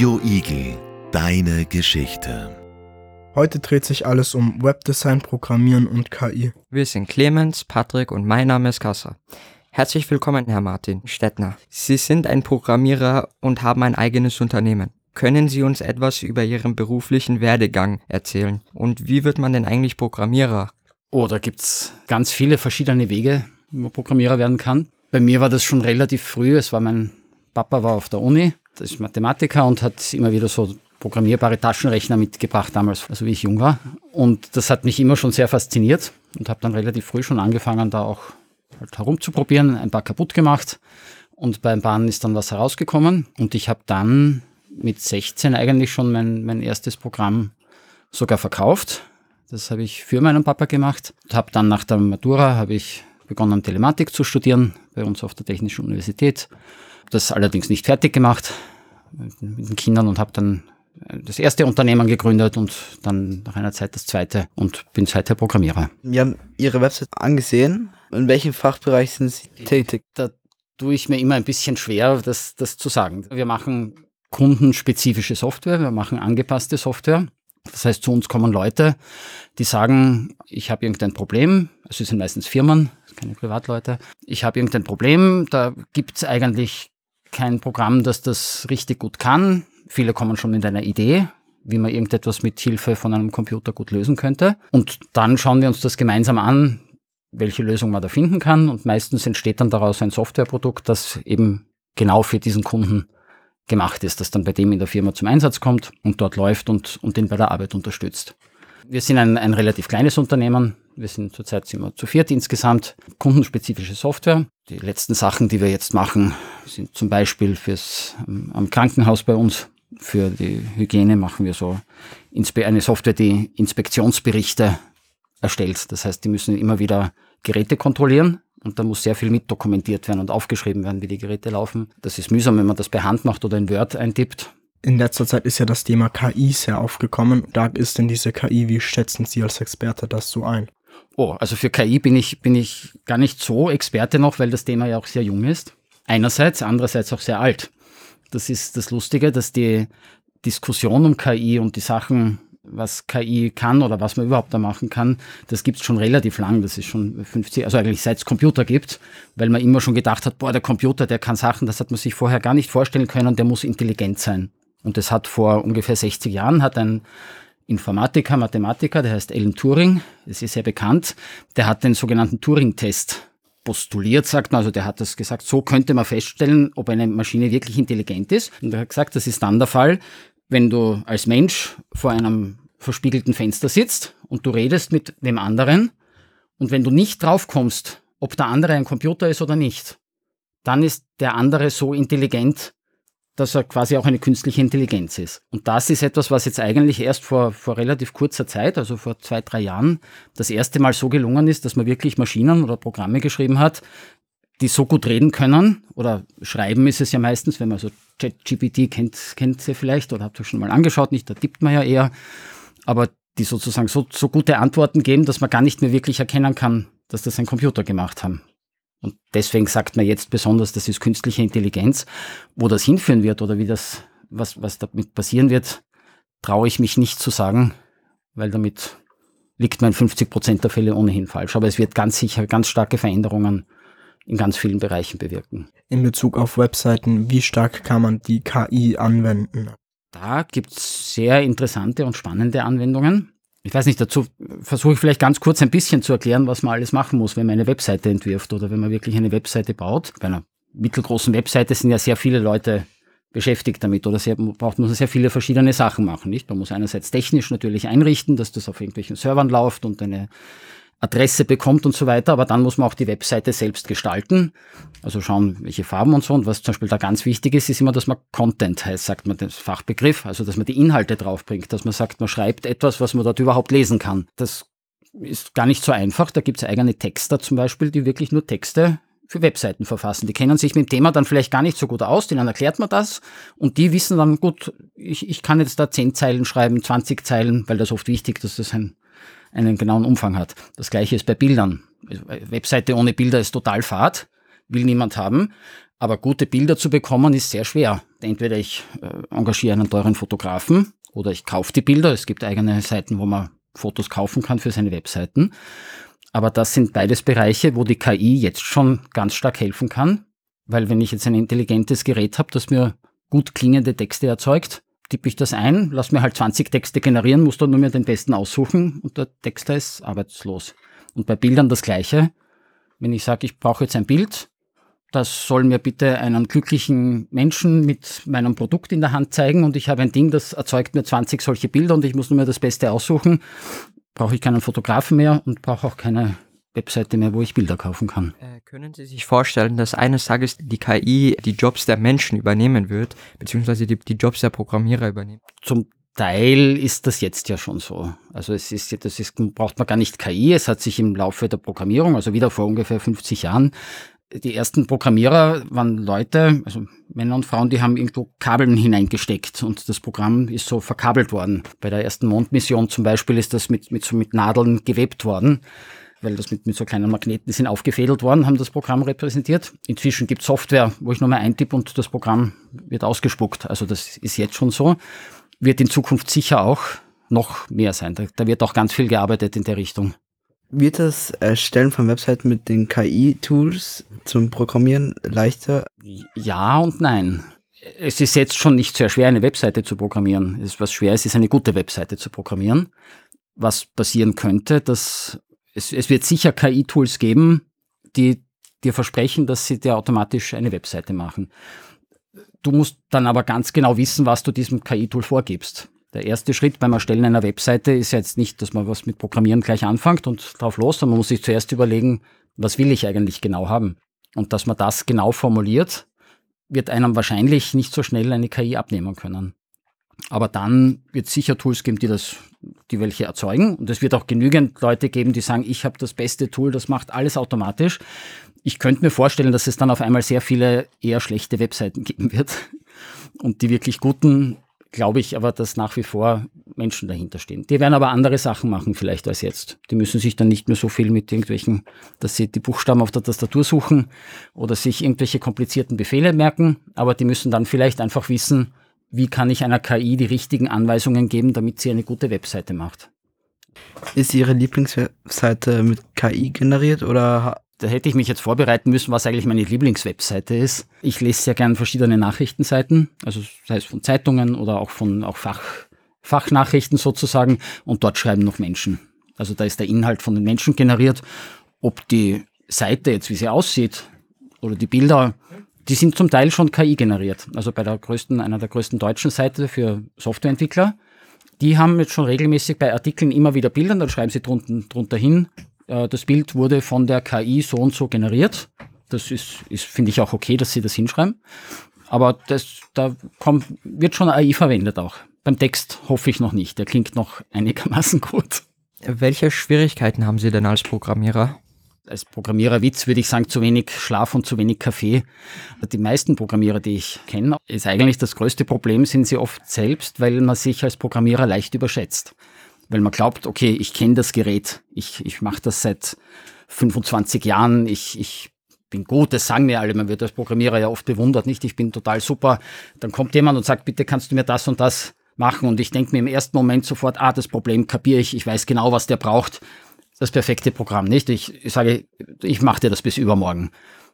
Radio Igel, deine Geschichte. Heute dreht sich alles um Webdesign, Programmieren und KI. Wir sind Clemens, Patrick und mein Name ist Kassa. Herzlich willkommen, Herr Martin Stettner. Sie sind ein Programmierer und haben ein eigenes Unternehmen. Können Sie uns etwas über Ihren beruflichen Werdegang erzählen? Und wie wird man denn eigentlich Programmierer? Oh, da gibt's ganz viele verschiedene Wege, wie man Programmierer werden kann. Bei mir war das schon relativ früh. Es war mein Papa war auf der Uni, ist Mathematiker und hat immer wieder so programmierbare Taschenrechner mitgebracht damals, also wie ich jung war. Und das hat mich immer schon sehr fasziniert und habe dann relativ früh schon angefangen, da auch halt herumzuprobieren, ein paar kaputt gemacht. Und beim Bahnen ist dann was herausgekommen. Und ich habe dann mit 16 eigentlich schon mein, mein erstes Programm sogar verkauft. Das habe ich für meinen Papa gemacht. Und habe dann nach der Matura habe ich begonnen, Telematik zu studieren bei uns auf der Technischen Universität. Das allerdings nicht fertig gemacht mit den Kindern und habe dann das erste Unternehmen gegründet und dann nach einer Zeit das zweite und bin seither Programmierer. Wir haben Ihre Website angesehen. In welchem Fachbereich sind Sie tätig? Da tue ich mir immer ein bisschen schwer, das, das zu sagen. Wir machen kundenspezifische Software, wir machen angepasste Software. Das heißt, zu uns kommen Leute, die sagen, ich habe irgendein Problem. Also es sind meistens Firmen, keine Privatleute. Ich habe irgendein Problem, da gibt es eigentlich kein Programm, das das richtig gut kann. Viele kommen schon mit einer Idee, wie man irgendetwas mit Hilfe von einem Computer gut lösen könnte. Und dann schauen wir uns das gemeinsam an, welche Lösung man da finden kann. Und meistens entsteht dann daraus ein Softwareprodukt, das eben genau für diesen Kunden gemacht ist, das dann bei dem in der Firma zum Einsatz kommt und dort läuft und, und den bei der Arbeit unterstützt. Wir sind ein, ein relativ kleines Unternehmen. Wir sind zurzeit sind wir zu viert insgesamt. Kundenspezifische Software. Die letzten Sachen, die wir jetzt machen, sind zum Beispiel fürs ähm, am Krankenhaus bei uns. Für die Hygiene machen wir so eine Software, die Inspektionsberichte erstellt. Das heißt, die müssen immer wieder Geräte kontrollieren und da muss sehr viel mit dokumentiert werden und aufgeschrieben werden, wie die Geräte laufen. Das ist mühsam, wenn man das per Hand macht oder in Word eintippt. In letzter Zeit ist ja das Thema KI sehr aufgekommen. Da ist denn diese KI, wie schätzen Sie als Experte das so ein? Oh, also für KI bin ich, bin ich gar nicht so Experte noch, weil das Thema ja auch sehr jung ist. Einerseits, andererseits auch sehr alt. Das ist das Lustige, dass die Diskussion um KI und die Sachen, was KI kann oder was man überhaupt da machen kann, das gibt es schon relativ lang. Das ist schon 50, also eigentlich seit es Computer gibt, weil man immer schon gedacht hat, boah, der Computer, der kann Sachen, das hat man sich vorher gar nicht vorstellen können, der muss intelligent sein. Und das hat vor ungefähr 60 Jahren hat ein Informatiker, Mathematiker, der heißt Alan Turing, das ist sehr bekannt, der hat den sogenannten Turing-Test postuliert, sagt man, also der hat das gesagt, so könnte man feststellen, ob eine Maschine wirklich intelligent ist. Und er hat gesagt, das ist dann der Fall, wenn du als Mensch vor einem verspiegelten Fenster sitzt und du redest mit dem anderen. Und wenn du nicht drauf kommst, ob der andere ein Computer ist oder nicht, dann ist der andere so intelligent, dass er quasi auch eine künstliche Intelligenz ist. Und das ist etwas, was jetzt eigentlich erst vor, vor relativ kurzer Zeit, also vor zwei, drei Jahren, das erste Mal so gelungen ist, dass man wirklich Maschinen oder Programme geschrieben hat, die so gut reden können, oder schreiben ist es ja meistens, wenn man so ChatGPT kennt, kennt sie vielleicht oder habt ihr schon mal angeschaut, nicht, da tippt man ja eher, aber die sozusagen so, so gute Antworten geben, dass man gar nicht mehr wirklich erkennen kann, dass das ein Computer gemacht haben. Und deswegen sagt man jetzt besonders, das ist künstliche Intelligenz. Wo das hinführen wird oder wie das, was, was damit passieren wird, traue ich mich nicht zu sagen, weil damit liegt man in 50 Prozent der Fälle ohnehin falsch. Aber es wird ganz sicher ganz starke Veränderungen in ganz vielen Bereichen bewirken. In Bezug auf Webseiten, wie stark kann man die KI anwenden? Da gibt es sehr interessante und spannende Anwendungen ich weiß nicht, dazu versuche ich vielleicht ganz kurz ein bisschen zu erklären, was man alles machen muss, wenn man eine Webseite entwirft oder wenn man wirklich eine Webseite baut. Bei einer mittelgroßen Webseite sind ja sehr viele Leute beschäftigt damit oder sehr, braucht man sehr viele verschiedene Sachen machen, nicht? Man muss einerseits technisch natürlich einrichten, dass das auf irgendwelchen Servern läuft und eine Adresse bekommt und so weiter, aber dann muss man auch die Webseite selbst gestalten. Also schauen, welche Farben und so. Und was zum Beispiel da ganz wichtig ist, ist immer, dass man Content heißt, sagt man den Fachbegriff, also dass man die Inhalte draufbringt, dass man sagt, man schreibt etwas, was man dort überhaupt lesen kann. Das ist gar nicht so einfach. Da gibt es eigene Texter zum Beispiel, die wirklich nur Texte für Webseiten verfassen. Die kennen sich mit dem Thema dann vielleicht gar nicht so gut aus, denen erklärt man das und die wissen dann, gut, ich, ich kann jetzt da 10 Zeilen schreiben, 20 Zeilen, weil das oft wichtig, dass das ein einen genauen Umfang hat. Das gleiche ist bei Bildern. Webseite ohne Bilder ist total fad, will niemand haben. Aber gute Bilder zu bekommen ist sehr schwer. Entweder ich äh, engagiere einen teuren Fotografen oder ich kaufe die Bilder. Es gibt eigene Seiten, wo man Fotos kaufen kann für seine Webseiten. Aber das sind beides Bereiche, wo die KI jetzt schon ganz stark helfen kann. Weil wenn ich jetzt ein intelligentes Gerät habe, das mir gut klingende Texte erzeugt, tippe ich das ein, lass mir halt 20 Texte generieren, muss dann nur mir den besten aussuchen und der Texter ist arbeitslos. Und bei Bildern das Gleiche. Wenn ich sage, ich brauche jetzt ein Bild, das soll mir bitte einen glücklichen Menschen mit meinem Produkt in der Hand zeigen und ich habe ein Ding, das erzeugt mir 20 solche Bilder und ich muss nur mir das Beste aussuchen, brauche ich keinen Fotografen mehr und brauche auch keine Webseite mehr, wo ich Bilder kaufen kann. Äh, können Sie sich vorstellen, dass eines Tages die KI die Jobs der Menschen übernehmen wird, beziehungsweise die, die Jobs der Programmierer übernehmen? Zum Teil ist das jetzt ja schon so. Also es ist, das ist, braucht man gar nicht KI. Es hat sich im Laufe der Programmierung, also wieder vor ungefähr 50 Jahren, die ersten Programmierer waren Leute, also Männer und Frauen, die haben irgendwo Kabeln hineingesteckt und das Programm ist so verkabelt worden. Bei der ersten Mondmission zum Beispiel ist das mit, mit so mit Nadeln gewebt worden weil das mit, mit so kleinen Magneten sind aufgefädelt worden, haben das Programm repräsentiert. Inzwischen gibt es Software, wo ich nur mal eintippe und das Programm wird ausgespuckt. Also das ist jetzt schon so. Wird in Zukunft sicher auch noch mehr sein. Da, da wird auch ganz viel gearbeitet in der Richtung. Wird das Erstellen von Webseiten mit den KI-Tools zum Programmieren leichter? Ja und nein. Es ist jetzt schon nicht sehr schwer, eine Webseite zu programmieren. Es ist was schwer ist, ist eine gute Webseite zu programmieren. Was passieren könnte, dass es, es wird sicher KI-Tools geben, die dir versprechen, dass sie dir automatisch eine Webseite machen. Du musst dann aber ganz genau wissen, was du diesem KI-Tool vorgibst. Der erste Schritt beim Erstellen einer Webseite ist jetzt nicht, dass man was mit Programmieren gleich anfängt und drauf los, sondern man muss sich zuerst überlegen, was will ich eigentlich genau haben. Und dass man das genau formuliert, wird einem wahrscheinlich nicht so schnell eine KI abnehmen können. Aber dann wird es sicher Tools geben, die das, die welche erzeugen. Und es wird auch genügend Leute geben, die sagen, ich habe das beste Tool, das macht alles automatisch. Ich könnte mir vorstellen, dass es dann auf einmal sehr viele eher schlechte Webseiten geben wird. Und die wirklich guten, glaube ich aber, dass nach wie vor Menschen dahinter stehen. Die werden aber andere Sachen machen vielleicht als jetzt. Die müssen sich dann nicht mehr so viel mit irgendwelchen, dass sie die Buchstaben auf der Tastatur suchen oder sich irgendwelche komplizierten Befehle merken, aber die müssen dann vielleicht einfach wissen, wie kann ich einer KI die richtigen Anweisungen geben, damit sie eine gute Webseite macht. Ist Ihre Lieblingswebseite mit KI generiert oder? Da hätte ich mich jetzt vorbereiten müssen, was eigentlich meine Lieblingswebseite ist. Ich lese sehr gern verschiedene Nachrichtenseiten, also sei es von Zeitungen oder auch von auch Fach, Fachnachrichten sozusagen, und dort schreiben noch Menschen. Also da ist der Inhalt von den Menschen generiert. Ob die Seite jetzt, wie sie aussieht, oder die Bilder die sind zum Teil schon KI generiert. Also bei der größten, einer der größten deutschen Seite für Softwareentwickler. Die haben jetzt schon regelmäßig bei Artikeln immer wieder Bilder, dann schreiben sie drunten, drunter hin, äh, das Bild wurde von der KI so und so generiert. Das ist, ist finde ich auch okay, dass sie das hinschreiben. Aber das, da kommt, wird schon AI verwendet auch. Beim Text hoffe ich noch nicht. Der klingt noch einigermaßen gut. Welche Schwierigkeiten haben Sie denn als Programmierer? Als Programmiererwitz würde ich sagen, zu wenig Schlaf und zu wenig Kaffee. Die meisten Programmierer, die ich kenne, ist eigentlich das größte Problem, sind sie oft selbst, weil man sich als Programmierer leicht überschätzt. Weil man glaubt, okay, ich kenne das Gerät, ich, ich mache das seit 25 Jahren, ich, ich bin gut, das sagen mir alle, man wird als Programmierer ja oft bewundert, nicht? Ich bin total super. Dann kommt jemand und sagt, bitte kannst du mir das und das machen und ich denke mir im ersten Moment sofort, ah, das Problem kapiere ich, ich weiß genau, was der braucht das perfekte Programm, nicht? Ich, ich sage, ich mache dir das bis übermorgen.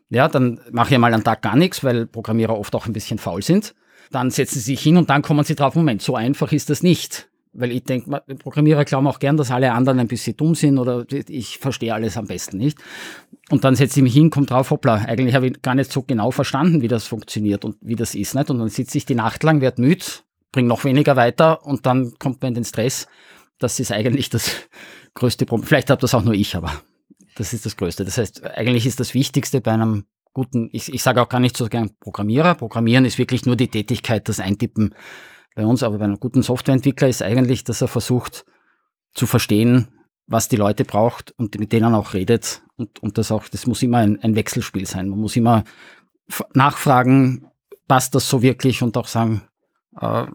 Ja, dann mache ich mal einen Tag gar nichts, weil Programmierer oft auch ein bisschen faul sind. Dann setzen sie sich hin und dann kommen sie drauf, Moment, so einfach ist das nicht. Weil ich denke, Programmierer glauben auch gern, dass alle anderen ein bisschen dumm sind oder ich verstehe alles am besten nicht. Und dann setze ich mich hin, komme drauf, hoppla, eigentlich habe ich gar nicht so genau verstanden, wie das funktioniert und wie das ist. Nicht? Und dann sitze ich die Nacht lang, werde müde, bringe noch weniger weiter und dann kommt man in den Stress. Das ist eigentlich das größte Problem. Vielleicht habe das auch nur ich, aber das ist das Größte. Das heißt, eigentlich ist das Wichtigste bei einem guten, ich, ich sage auch gar nicht so gern Programmierer. Programmieren ist wirklich nur die Tätigkeit, das Eintippen bei uns, aber bei einem guten Softwareentwickler ist eigentlich, dass er versucht zu verstehen, was die Leute braucht und mit denen auch redet. Und, und das auch, das muss immer ein, ein Wechselspiel sein. Man muss immer nachfragen, passt das so wirklich und auch sagen, äh,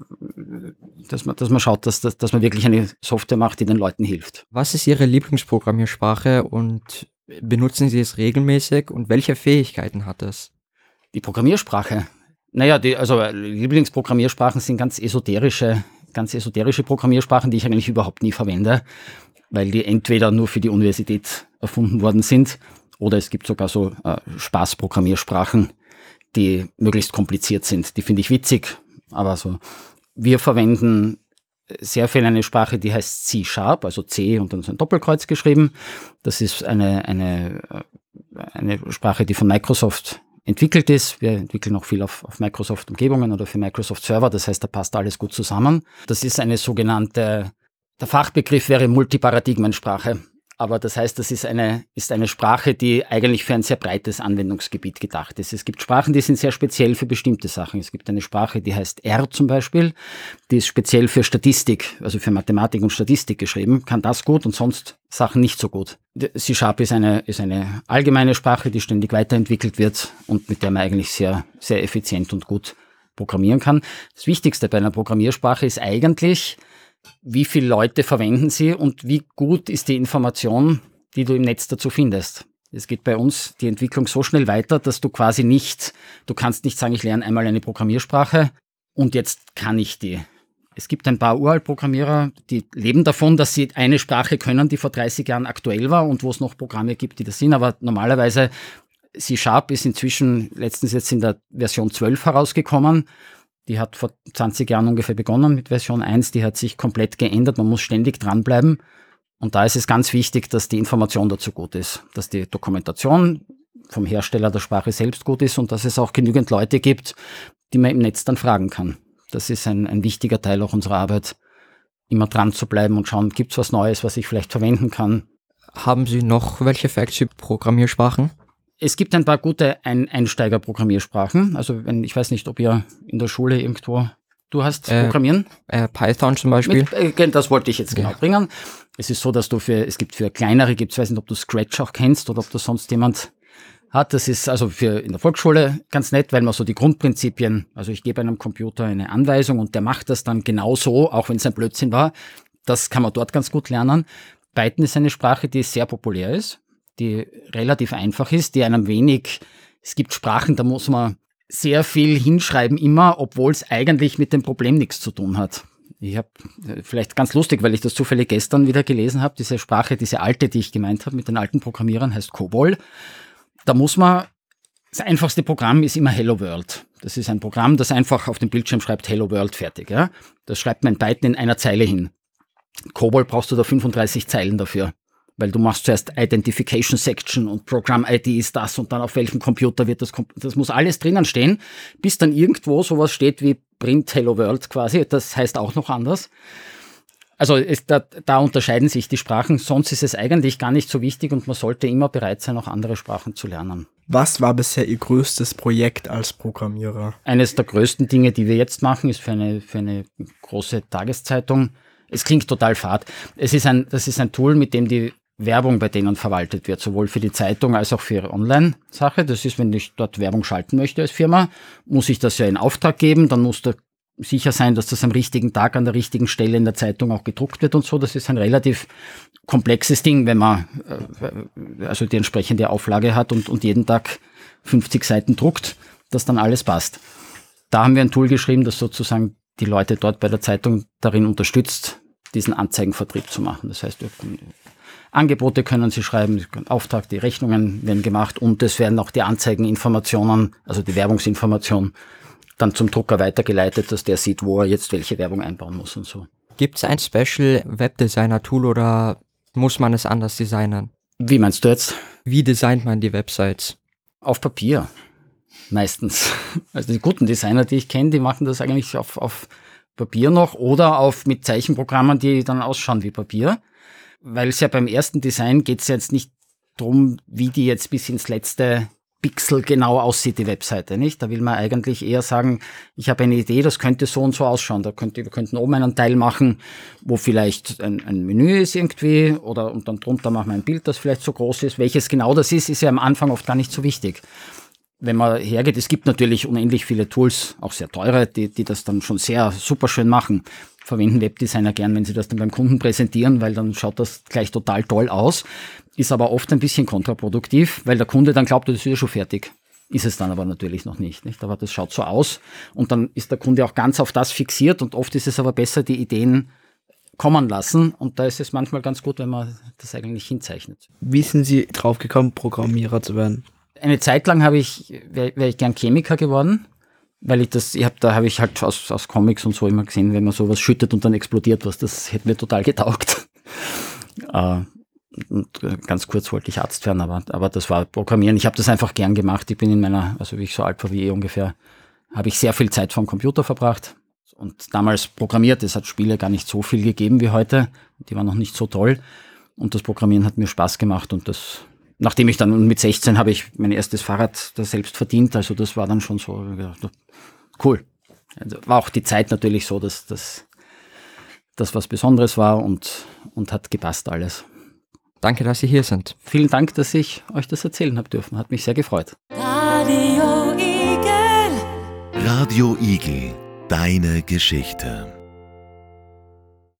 dass man, dass man schaut, dass, dass, dass man wirklich eine Software macht, die den Leuten hilft. Was ist Ihre Lieblingsprogrammiersprache und benutzen Sie es regelmäßig und welche Fähigkeiten hat es? Die Programmiersprache. Naja, die, also Lieblingsprogrammiersprachen sind ganz esoterische, ganz esoterische Programmiersprachen, die ich eigentlich überhaupt nie verwende, weil die entweder nur für die Universität erfunden worden sind oder es gibt sogar so äh, Spaßprogrammiersprachen, die möglichst kompliziert sind. Die finde ich witzig, aber so. Wir verwenden sehr viel eine Sprache, die heißt C-Sharp, also C und dann so ein Doppelkreuz geschrieben. Das ist eine, eine, äh, eine Sprache, die von Microsoft entwickelt ist. Wir entwickeln auch viel auf, auf Microsoft-Umgebungen oder für Microsoft Server. Das heißt, da passt alles gut zusammen. Das ist eine sogenannte, der Fachbegriff wäre Multiparadigmensprache. Aber das heißt, das ist eine, ist eine Sprache, die eigentlich für ein sehr breites Anwendungsgebiet gedacht ist. Es gibt Sprachen, die sind sehr speziell für bestimmte Sachen. Es gibt eine Sprache, die heißt R zum Beispiel, die ist speziell für Statistik, also für Mathematik und Statistik geschrieben, kann das gut und sonst Sachen nicht so gut. C-Sharp ist eine, ist eine allgemeine Sprache, die ständig weiterentwickelt wird und mit der man eigentlich sehr, sehr effizient und gut programmieren kann. Das Wichtigste bei einer Programmiersprache ist eigentlich, wie viele Leute verwenden sie und wie gut ist die Information, die du im Netz dazu findest. Es geht bei uns die Entwicklung so schnell weiter, dass du quasi nicht, du kannst nicht sagen, ich lerne einmal eine Programmiersprache und jetzt kann ich die. Es gibt ein paar Uralt-Programmierer, die leben davon, dass sie eine Sprache können, die vor 30 Jahren aktuell war und wo es noch Programme gibt, die das sind. Aber normalerweise, C-Sharp ist inzwischen letztens jetzt in der Version 12 herausgekommen die hat vor 20 Jahren ungefähr begonnen mit Version 1. Die hat sich komplett geändert. Man muss ständig dranbleiben. Und da ist es ganz wichtig, dass die Information dazu gut ist, dass die Dokumentation vom Hersteller der Sprache selbst gut ist und dass es auch genügend Leute gibt, die man im Netz dann fragen kann. Das ist ein, ein wichtiger Teil auch unserer Arbeit, immer dran zu bleiben und schauen, gibt es was Neues, was ich vielleicht verwenden kann. Haben Sie noch welche Facts über Programmiersprachen? Es gibt ein paar gute ein Einsteiger-Programmiersprachen. Also wenn, ich weiß nicht, ob ihr in der Schule irgendwo, du hast äh, Programmieren? Äh, Python zum Beispiel. Mit, äh, das wollte ich jetzt genau ja. bringen. Es ist so, dass du für, es gibt für kleinere, gibt es, weiß nicht, ob du Scratch auch kennst oder ob du sonst jemand hat. Das ist also für in der Volksschule ganz nett, weil man so die Grundprinzipien, also ich gebe einem Computer eine Anweisung und der macht das dann genauso, auch wenn es ein Blödsinn war. Das kann man dort ganz gut lernen. Python ist eine Sprache, die sehr populär ist die relativ einfach ist, die einem wenig, es gibt Sprachen, da muss man sehr viel hinschreiben immer, obwohl es eigentlich mit dem Problem nichts zu tun hat. Ich habe äh, vielleicht ganz lustig, weil ich das zufällig gestern wieder gelesen habe, diese Sprache, diese alte, die ich gemeint habe mit den alten Programmierern, heißt COBOL. Da muss man, das einfachste Programm ist immer Hello World. Das ist ein Programm, das einfach auf dem Bildschirm schreibt Hello World fertig. Ja? Das schreibt man Python in einer Zeile hin. COBOL brauchst du da 35 Zeilen dafür weil du machst zuerst Identification Section und Programm ID ist das und dann auf welchem Computer wird das, das muss alles drinnen stehen, bis dann irgendwo sowas steht wie Print Hello World quasi, das heißt auch noch anders. Also ist, da, da unterscheiden sich die Sprachen, sonst ist es eigentlich gar nicht so wichtig und man sollte immer bereit sein, auch andere Sprachen zu lernen. Was war bisher Ihr größtes Projekt als Programmierer? Eines der größten Dinge, die wir jetzt machen, ist für eine, für eine große Tageszeitung. Es klingt total fad. Es ist ein, das ist ein Tool, mit dem die Werbung bei denen verwaltet wird, sowohl für die Zeitung als auch für ihre Online-Sache. Das ist, wenn ich dort Werbung schalten möchte als Firma, muss ich das ja in Auftrag geben, dann muss da sicher sein, dass das am richtigen Tag an der richtigen Stelle in der Zeitung auch gedruckt wird und so. Das ist ein relativ komplexes Ding, wenn man äh, also die entsprechende Auflage hat und, und jeden Tag 50 Seiten druckt, dass dann alles passt. Da haben wir ein Tool geschrieben, das sozusagen die Leute dort bei der Zeitung darin unterstützt, diesen Anzeigenvertrieb zu machen. Das heißt, Angebote können Sie schreiben, Auftrag, die Rechnungen werden gemacht und es werden auch die Anzeigeninformationen, also die Werbungsinformation, dann zum Drucker weitergeleitet, dass der sieht, wo er jetzt welche Werbung einbauen muss und so. Gibt es ein Special Webdesigner-Tool oder muss man es anders designen? Wie meinst du jetzt? Wie designt man die Websites? Auf Papier. Meistens. Also die guten Designer, die ich kenne, die machen das eigentlich auf, auf Papier noch oder auf mit Zeichenprogrammen, die dann ausschauen wie Papier weil es ja beim ersten Design geht es jetzt nicht drum, wie die jetzt bis ins letzte Pixel genau aussieht, die Webseite, nicht? Da will man eigentlich eher sagen, ich habe eine Idee, das könnte so und so ausschauen. Da könnte, wir könnten oben einen Teil machen, wo vielleicht ein, ein Menü ist irgendwie, oder und dann drunter machen wir ein Bild, das vielleicht so groß ist. Welches genau das ist, ist ja am Anfang oft gar nicht so wichtig. Wenn man hergeht, es gibt natürlich unendlich viele Tools, auch sehr teure, die, die das dann schon sehr super schön machen verwenden Webdesigner gern, wenn sie das dann beim Kunden präsentieren, weil dann schaut das gleich total toll aus. Ist aber oft ein bisschen kontraproduktiv, weil der Kunde dann glaubt, das ist ja schon fertig. Ist es dann aber natürlich noch nicht, nicht. Aber das schaut so aus und dann ist der Kunde auch ganz auf das fixiert und oft ist es aber besser, die Ideen kommen lassen und da ist es manchmal ganz gut, wenn man das eigentlich hinzeichnet. Wie sind Sie drauf gekommen, Programmierer zu werden? Eine Zeit lang habe ich, wäre wär ich gern Chemiker geworden, weil ich das, ich hab, da habe ich halt aus, aus Comics und so immer gesehen, wenn man sowas schüttet und dann explodiert was, das hätte mir total getaugt. äh, äh, ganz kurz wollte ich Arzt werden, aber, aber das war Programmieren. Ich habe das einfach gern gemacht. Ich bin in meiner, also wie ich so alt war wie eh ungefähr, habe ich sehr viel Zeit vom Computer verbracht und damals programmiert. Es hat Spiele gar nicht so viel gegeben wie heute. Die waren noch nicht so toll. Und das Programmieren hat mir Spaß gemacht und das, nachdem ich dann mit 16 habe ich mein erstes Fahrrad da selbst verdient. Also das war dann schon so cool. Also war auch die Zeit natürlich so, dass das was Besonderes war und, und hat gepasst alles. Danke, dass Sie hier sind. Vielen Dank, dass ich euch das erzählen habe dürfen. Hat mich sehr gefreut. Radio Igel. Radio Igel. Deine Geschichte.